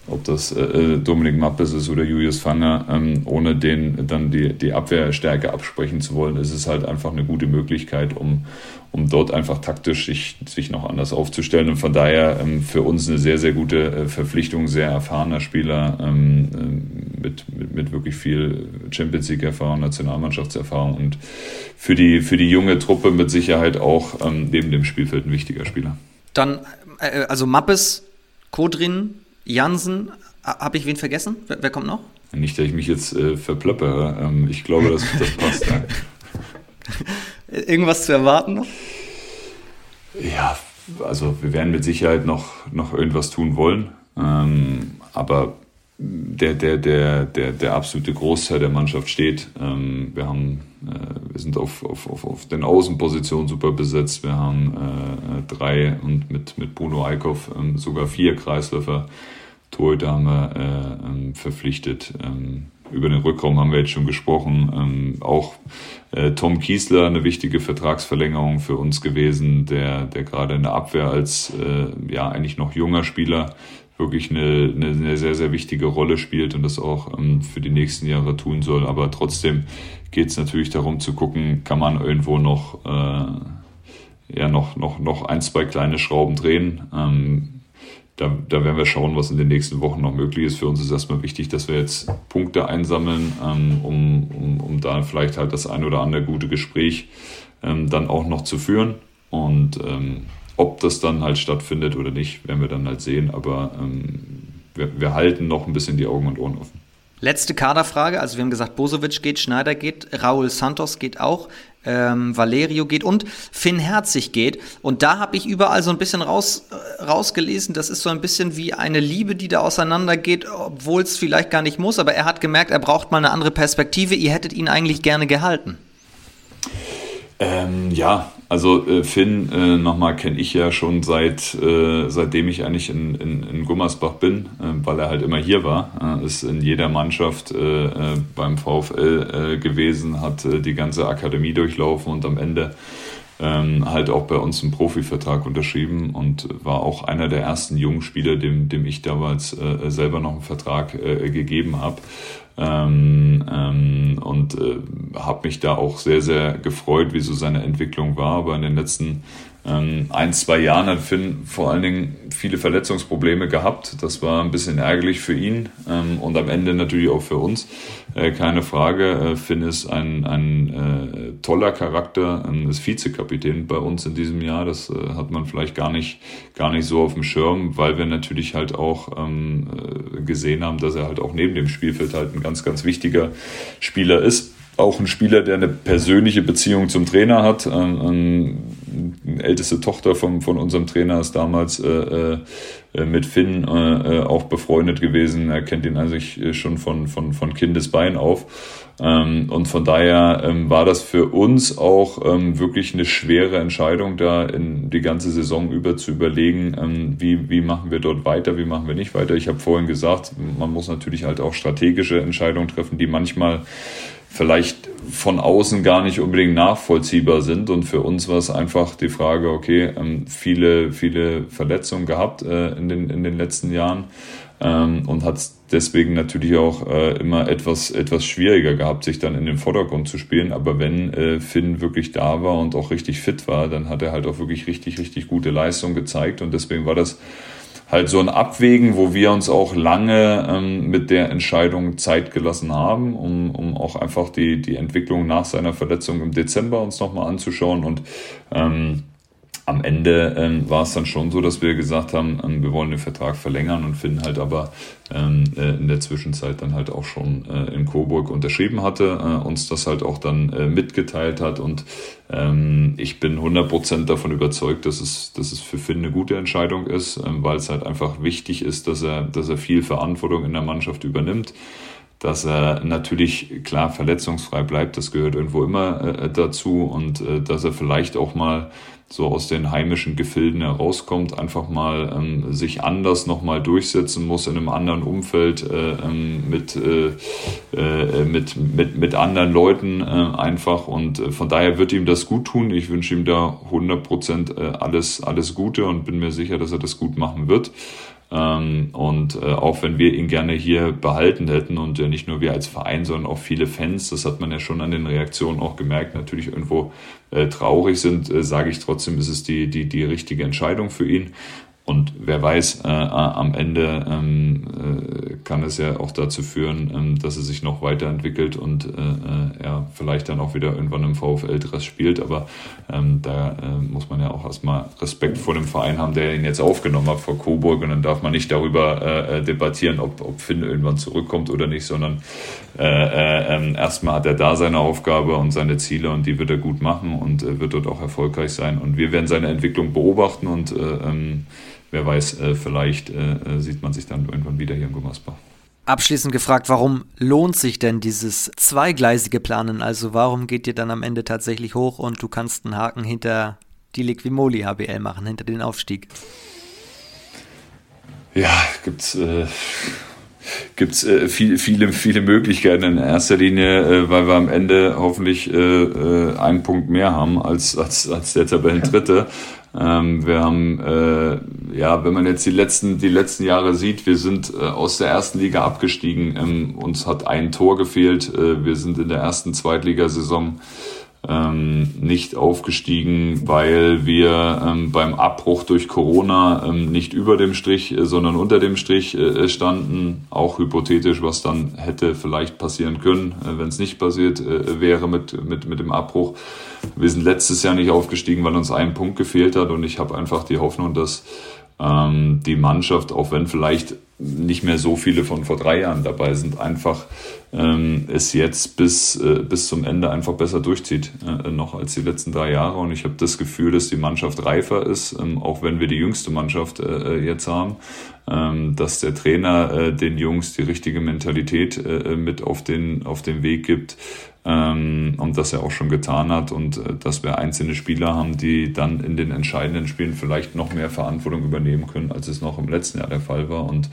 ob das äh, Dominik Mappes ist oder Julius Fanger, ähm, ohne den dann die, die Abwehrstärke absprechen zu wollen, ist es halt einfach eine gute Möglichkeit, um, um dort einfach taktisch sich, sich noch anders aufzustellen. Und von daher ähm, für uns eine sehr, sehr gute äh, Verpflichtung, sehr erfahrener Spieler ähm, äh, mit, mit, mit wirklich viel Champions League-Erfahrung, Nationalmannschaftserfahrung und für die, für die junge Truppe mit Sicherheit auch ähm, neben dem Spielfeld ein wichtiger Spieler. Dann, äh, also Mappes, Kodrin, Jansen, habe ich wen vergessen? Wer, wer, kommt noch? Nicht, dass ich mich jetzt äh, verplöppe. Ähm, ich glaube, das, das passt. ja. Irgendwas zu erwarten noch? Ja, also wir werden mit Sicherheit noch, noch irgendwas tun wollen. Ähm, aber der, der, der, der, der absolute Großteil der Mannschaft steht. Ähm, wir, haben, äh, wir sind auf, auf, auf, auf den Außenpositionen super besetzt. Wir haben äh, drei und mit, mit Bruno Eickhoff ähm, sogar vier Kreisläufer. Torhüter haben wir äh, ähm, verpflichtet. Ähm, über den Rückraum haben wir jetzt schon gesprochen. Ähm, auch äh, Tom Kiesler, eine wichtige Vertragsverlängerung für uns gewesen, der, der gerade in der Abwehr als äh, ja eigentlich noch junger Spieler wirklich eine, eine, eine sehr, sehr wichtige Rolle spielt und das auch ähm, für die nächsten Jahre tun soll. Aber trotzdem geht es natürlich darum zu gucken, kann man irgendwo noch, äh, ja, noch, noch, noch ein, zwei kleine Schrauben drehen. Ähm, da, da werden wir schauen, was in den nächsten Wochen noch möglich ist. Für uns ist erstmal wichtig, dass wir jetzt Punkte einsammeln, ähm, um, um, um da vielleicht halt das ein oder andere gute Gespräch ähm, dann auch noch zu führen. Und ähm, ob das dann halt stattfindet oder nicht, werden wir dann halt sehen. Aber ähm, wir, wir halten noch ein bisschen die Augen und Ohren offen. Letzte Kaderfrage. Also wir haben gesagt, Bosovic geht, Schneider geht, Raul Santos geht auch. ähm, Valerio geht und Finn Herzig geht. Und da habe ich überall so ein bisschen raus, äh, rausgelesen, das ist so ein bisschen wie eine Liebe, die da auseinandergeht, obwohl es vielleicht gar nicht muss. Aber er hat gemerkt, er braucht mal eine andere Perspektive. Ihr hättet ihn eigentlich gerne gehalten. Ähm, ja, also äh, Finn äh, nochmal kenne ich ja schon seit äh, seitdem ich eigentlich in, in, in Gummersbach bin, äh, weil er halt immer hier war. Äh, ist in jeder Mannschaft äh, äh, beim VfL gewesen, hat die ganze Akademie durchlaufen und am Ende ähm, halt auch bei uns einen Profivertrag unterschrieben und war auch einer der ersten jungen Spieler, dem, dem ich damals selber noch einen Vertrag gegeben habe. Ähm, ähm, und äh, habe mich da auch sehr, sehr gefreut, wie so seine Entwicklung war. Aber in den letzten ähm, ein, zwei Jahren hat Finn vor allen Dingen viele Verletzungsprobleme gehabt. Das war ein bisschen ärgerlich für ihn ähm, und am Ende natürlich auch für uns. Äh, keine Frage. Äh, Finn ist ein, ein äh, toller Charakter, ähm, ist Vizekapitän bei uns in diesem Jahr. Das äh, hat man vielleicht gar nicht, gar nicht so auf dem Schirm, weil wir natürlich halt auch ähm, äh, gesehen haben, dass er halt auch neben dem Spielfeld halt ein ganz, ganz wichtiger Spieler ist auch ein Spieler, der eine persönliche Beziehung zum Trainer hat. Ähm, ähm, älteste Tochter von, von unserem Trainer ist damals äh, äh, mit Finn äh, äh, auch befreundet gewesen. Er kennt ihn eigentlich schon von, von, von Kindesbein auf. Ähm, und von daher ähm, war das für uns auch ähm, wirklich eine schwere Entscheidung, da in die ganze Saison über zu überlegen, ähm, wie, wie machen wir dort weiter, wie machen wir nicht weiter. Ich habe vorhin gesagt, man muss natürlich halt auch strategische Entscheidungen treffen, die manchmal vielleicht von außen gar nicht unbedingt nachvollziehbar sind. Und für uns war es einfach die Frage, okay, ähm, viele, viele Verletzungen gehabt äh, in, den, in den letzten Jahren ähm, und hat es deswegen natürlich auch äh, immer etwas, etwas schwieriger gehabt, sich dann in den Vordergrund zu spielen. Aber wenn äh, Finn wirklich da war und auch richtig fit war, dann hat er halt auch wirklich richtig, richtig gute Leistung gezeigt. Und deswegen war das halt so ein Abwägen, wo wir uns auch lange ähm, mit der Entscheidung Zeit gelassen haben, um, um auch einfach die, die Entwicklung nach seiner Verletzung im Dezember uns nochmal anzuschauen und ähm, am Ende ähm, war es dann schon so, dass wir gesagt haben, ähm, wir wollen den Vertrag verlängern und Finn halt aber ähm, äh, in der Zwischenzeit dann halt auch schon äh, in Coburg unterschrieben hatte, äh, uns das halt auch dann äh, mitgeteilt hat und ähm, ich bin 100% davon überzeugt, dass es, dass es für Finn eine gute Entscheidung ist, ähm, weil es halt einfach wichtig ist, dass er, dass er viel Verantwortung in der Mannschaft übernimmt dass er natürlich klar verletzungsfrei bleibt, das gehört irgendwo immer äh, dazu und äh, dass er vielleicht auch mal so aus den heimischen Gefilden herauskommt, einfach mal ähm, sich anders nochmal durchsetzen muss in einem anderen Umfeld äh, ähm, mit, äh, äh, mit, mit, mit anderen Leuten äh, einfach. Und äh, von daher wird ihm das gut tun. Ich wünsche ihm da 100 Prozent äh, alles, alles Gute und bin mir sicher, dass er das gut machen wird. Ähm, und äh, auch wenn wir ihn gerne hier behalten hätten und äh, nicht nur wir als Verein, sondern auch viele Fans, das hat man ja schon an den Reaktionen auch gemerkt, natürlich irgendwo äh, traurig sind, äh, sage ich trotzdem, ist es die, die, die richtige Entscheidung für ihn. Und wer weiß, äh, am Ende ähm, äh, kann es ja auch dazu führen, ähm, dass er sich noch weiterentwickelt und äh, äh er vielleicht dann auch wieder irgendwann im VfL-Dress spielt. Aber ähm, da äh, muss man ja auch erstmal Respekt vor dem Verein haben, der ihn jetzt aufgenommen hat vor Coburg. Und dann darf man nicht darüber äh, debattieren, ob, ob Finn irgendwann zurückkommt oder nicht, sondern ähm, erstmal hat er da seine Aufgabe und seine Ziele und die wird er gut machen und wird dort auch erfolgreich sein. Und wir werden seine Entwicklung beobachten und ähm, wer weiß, äh, vielleicht äh, äh, sieht man sich dann irgendwann wieder hier in Gummersbach. Abschließend gefragt, warum lohnt sich denn dieses zweigleisige Planen? Also warum geht ihr dann am Ende tatsächlich hoch und du kannst einen Haken hinter die Liquimoli HBL machen, hinter den Aufstieg? Ja, gibt's äh, gibt's äh, viel, viele viele Möglichkeiten in erster Linie, äh, weil wir am Ende hoffentlich äh, einen Punkt mehr haben als als als der Tabellendritte. Ähm, wir haben, äh, ja, wenn man jetzt die letzten, die letzten Jahre sieht, wir sind äh, aus der ersten Liga abgestiegen. Ähm, uns hat ein Tor gefehlt. Äh, wir sind in der ersten Zweitligasaison ähm, nicht aufgestiegen, weil wir ähm, beim Abbruch durch Corona ähm, nicht über dem Strich, äh, sondern unter dem Strich äh, standen. Auch hypothetisch, was dann hätte vielleicht passieren können, äh, wenn es nicht passiert äh, wäre mit, mit, mit dem Abbruch. Wir sind letztes Jahr nicht aufgestiegen, weil uns ein Punkt gefehlt hat und ich habe einfach die Hoffnung, dass ähm, die Mannschaft, auch wenn vielleicht nicht mehr so viele von vor drei Jahren dabei sind, einfach ähm, es jetzt bis, äh, bis zum Ende einfach besser durchzieht, äh, noch als die letzten drei Jahre. Und ich habe das Gefühl, dass die Mannschaft reifer ist, ähm, auch wenn wir die jüngste Mannschaft äh, äh jetzt haben, ähm, dass der Trainer äh, den Jungs die richtige Mentalität äh, mit auf den, auf den Weg gibt, ähm, und das er auch schon getan hat und äh, dass wir einzelne Spieler haben, die dann in den entscheidenden Spielen vielleicht noch mehr Verantwortung übernehmen können, als es noch im letzten Jahr der Fall war. Und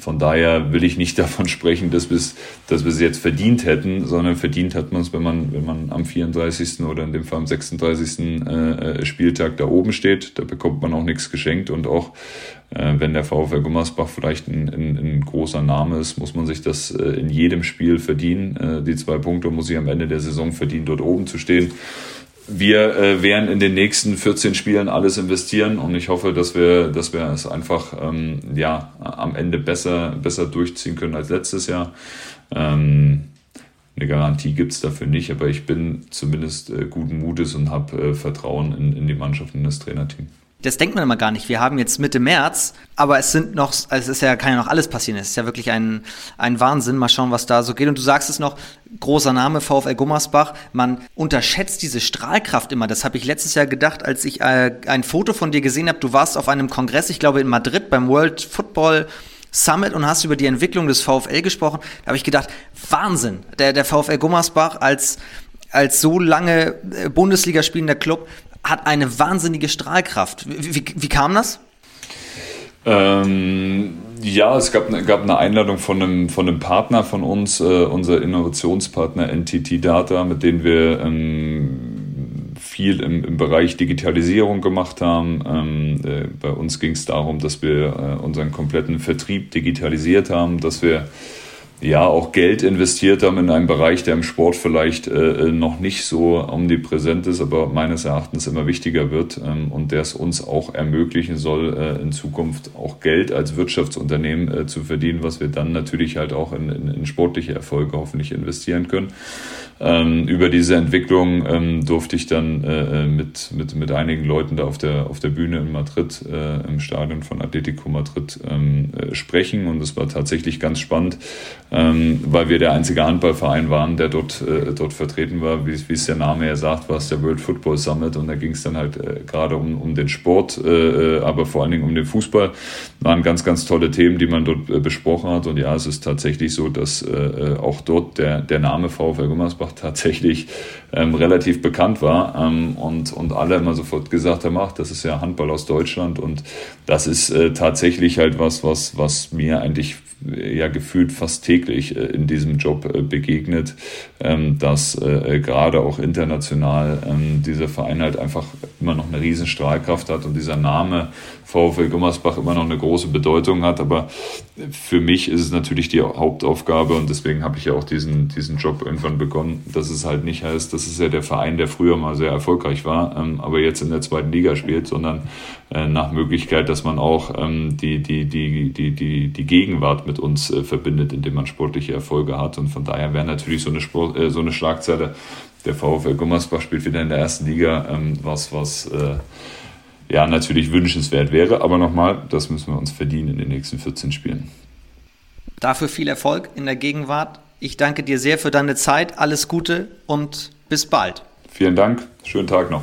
von daher will ich nicht davon sprechen, dass wir es dass jetzt verdient hätten, sondern verdient hat man es, wenn man, wenn man am 34. oder in dem Fall am 36. Äh, Spieltag da oben steht. Da bekommt man auch nichts geschenkt und auch äh, wenn der VfL Gummersbach vielleicht ein, ein, ein, großer Name ist, muss man sich das äh, in jedem Spiel verdienen. Äh, die zwei Punkte muss ich am Ende der Saison verdienen, dort oben zu stehen. Wir äh, werden in den nächsten 14 Spielen alles investieren und ich hoffe, dass wir, dass wir es einfach ähm, ja, am Ende besser, besser durchziehen können als letztes Jahr. Ähm, eine Garantie gibt es dafür nicht, aber ich bin zumindest äh, guten Mutes und habe äh, Vertrauen in, in die Mannschaft und das Trainerteam das denkt man immer gar nicht. Wir haben jetzt Mitte März, aber es sind noch, es ist ja, kann ja noch alles passieren. Es ist ja wirklich ein, ein Wahnsinn. Mal schauen, was da so geht. Und du sagst es noch, großer Name, VfL Gummersbach. Man unterschätzt diese Strahlkraft immer. Das habe ich letztes Jahr gedacht, als ich äh, ein Foto von dir gesehen habe. Du warst auf einem Kongress, ich glaube in Madrid, beim World Football Summit und hast über die Entwicklung des VfL gesprochen. Da habe ich gedacht, Wahnsinn. Der, der VfL Gummersbach als als so lange äh, Bundesliga spielender Club hat eine wahnsinnige Strahlkraft. Wie, wie, wie kam das? Ähm, ja, es gab, gab eine Einladung von einem, von einem Partner von uns, äh, unser Innovationspartner NTT Data, mit dem wir ähm, viel im, im Bereich Digitalisierung gemacht haben. Ähm, äh, bei uns ging es darum, dass wir äh, unseren kompletten Vertrieb digitalisiert haben, dass wir ja auch Geld investiert haben in einen Bereich, der im Sport vielleicht äh, noch nicht so omnipräsent ist, aber meines Erachtens immer wichtiger wird ähm, und der es uns auch ermöglichen soll, äh, in Zukunft auch Geld als Wirtschaftsunternehmen äh, zu verdienen, was wir dann natürlich halt auch in, in, in sportliche Erfolge hoffentlich investieren können. Ähm, über diese Entwicklung ähm, durfte ich dann äh, äh, mit, mit, mit einigen Leuten da auf der, auf der Bühne in Madrid, äh, im Stadion von Atletico Madrid ähm, äh, sprechen. Und es war tatsächlich ganz spannend, ähm, weil wir der einzige Handballverein waren, der dort, äh, dort vertreten war. Wie, es der Name ja sagt, war es der World Football Summit. Und da ging es dann halt äh, gerade um, um den Sport, aber vor allen Dingen um den Fußball. Waren ganz, ganz tolle Themen, die man dort besprochen hat. Und ja, es ist tatsächlich so, dass auch dort der, der Name VfL Gummersbach auch tatsächlich ähm, relativ bekannt war ähm, und, und alle immer sofort gesagt haben, ach, das ist ja Handball aus Deutschland und das ist äh, tatsächlich halt was, was, was mir eigentlich äh, ja gefühlt fast täglich äh, in diesem Job äh, begegnet, ähm, dass äh, gerade auch international ähm, dieser Verein halt einfach immer noch eine riesen Strahlkraft hat und dieser Name VfL Gummersbach immer noch eine große Bedeutung hat. Aber für mich ist es natürlich die Hauptaufgabe und deswegen habe ich ja auch diesen, diesen Job irgendwann begonnen, dass es halt nicht heißt, das ist ja der Verein, der früher mal sehr erfolgreich war, ähm, aber jetzt in der zweiten Liga spielt, sondern äh, nach Möglichkeit, dass man auch ähm, die, die, die, die, die, die Gegenwart mit uns äh, verbindet, indem man sportliche Erfolge hat. Und von daher wäre natürlich so eine, Sport, äh, so eine Schlagzeile, der VfL Gummersbach spielt wieder in der ersten Liga, ähm, was, was äh, ja natürlich wünschenswert wäre. Aber nochmal, das müssen wir uns verdienen in den nächsten 14 Spielen. Dafür viel Erfolg in der Gegenwart. Ich danke dir sehr für deine Zeit. Alles Gute und bis bald. Vielen Dank. Schönen Tag noch.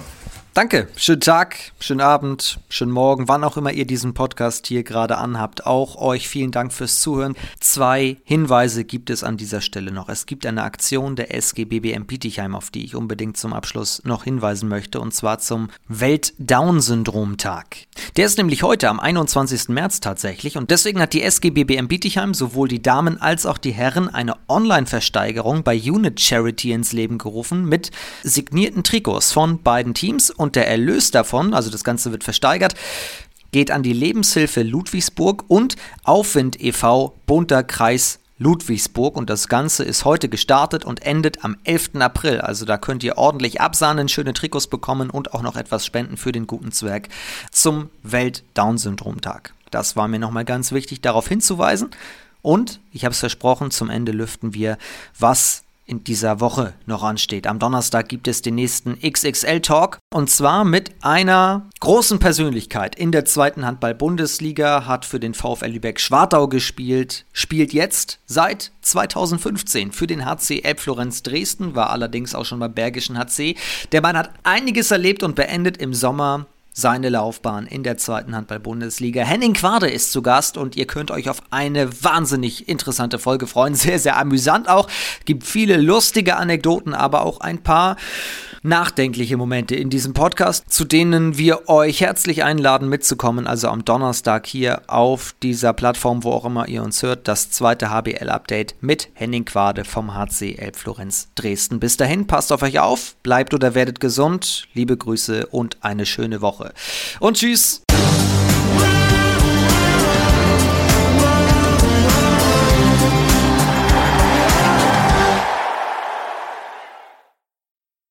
Danke, schönen Tag, schönen Abend, schönen Morgen, wann auch immer ihr diesen Podcast hier gerade anhabt. Auch euch vielen Dank fürs Zuhören. Zwei Hinweise gibt es an dieser Stelle noch. Es gibt eine Aktion der SGBBM Bietigheim, auf die ich unbedingt zum Abschluss noch hinweisen möchte, und zwar zum Welt-Down-Syndrom-Tag. Der ist nämlich heute am 21. März tatsächlich und deswegen hat die SGBBM Bietigheim sowohl die Damen als auch die Herren eine Online-Versteigerung bei Unit Charity ins Leben gerufen mit signierten Trikots von beiden Teams und und der Erlös davon, also das Ganze wird versteigert, geht an die Lebenshilfe Ludwigsburg und Aufwind e.V. Bunter Kreis Ludwigsburg und das Ganze ist heute gestartet und endet am 11. April. Also da könnt ihr ordentlich absahnen, schöne Trikots bekommen und auch noch etwas spenden für den guten Zweck zum Welt-Down-Syndrom-Tag. Das war mir nochmal ganz wichtig, darauf hinzuweisen. Und ich habe es versprochen, zum Ende lüften wir, was in dieser Woche noch ansteht. Am Donnerstag gibt es den nächsten XXL-Talk und zwar mit einer großen Persönlichkeit in der zweiten Handball-Bundesliga, hat für den VfL Lübeck-Schwartau gespielt, spielt jetzt seit 2015 für den HC Elbflorenz Dresden, war allerdings auch schon beim Bergischen HC. Der Mann hat einiges erlebt und beendet im Sommer seine Laufbahn in der zweiten Handball-Bundesliga. Henning Quade ist zu Gast und ihr könnt euch auf eine wahnsinnig interessante Folge freuen. Sehr, sehr amüsant auch. Gibt viele lustige Anekdoten, aber auch ein paar nachdenkliche Momente in diesem Podcast, zu denen wir euch herzlich einladen mitzukommen. Also am Donnerstag hier auf dieser Plattform, wo auch immer ihr uns hört, das zweite HBL-Update mit Henning Quade vom HC Elbflorenz Dresden. Bis dahin, passt auf euch auf, bleibt oder werdet gesund. Liebe Grüße und eine schöne Woche. Und tschüss.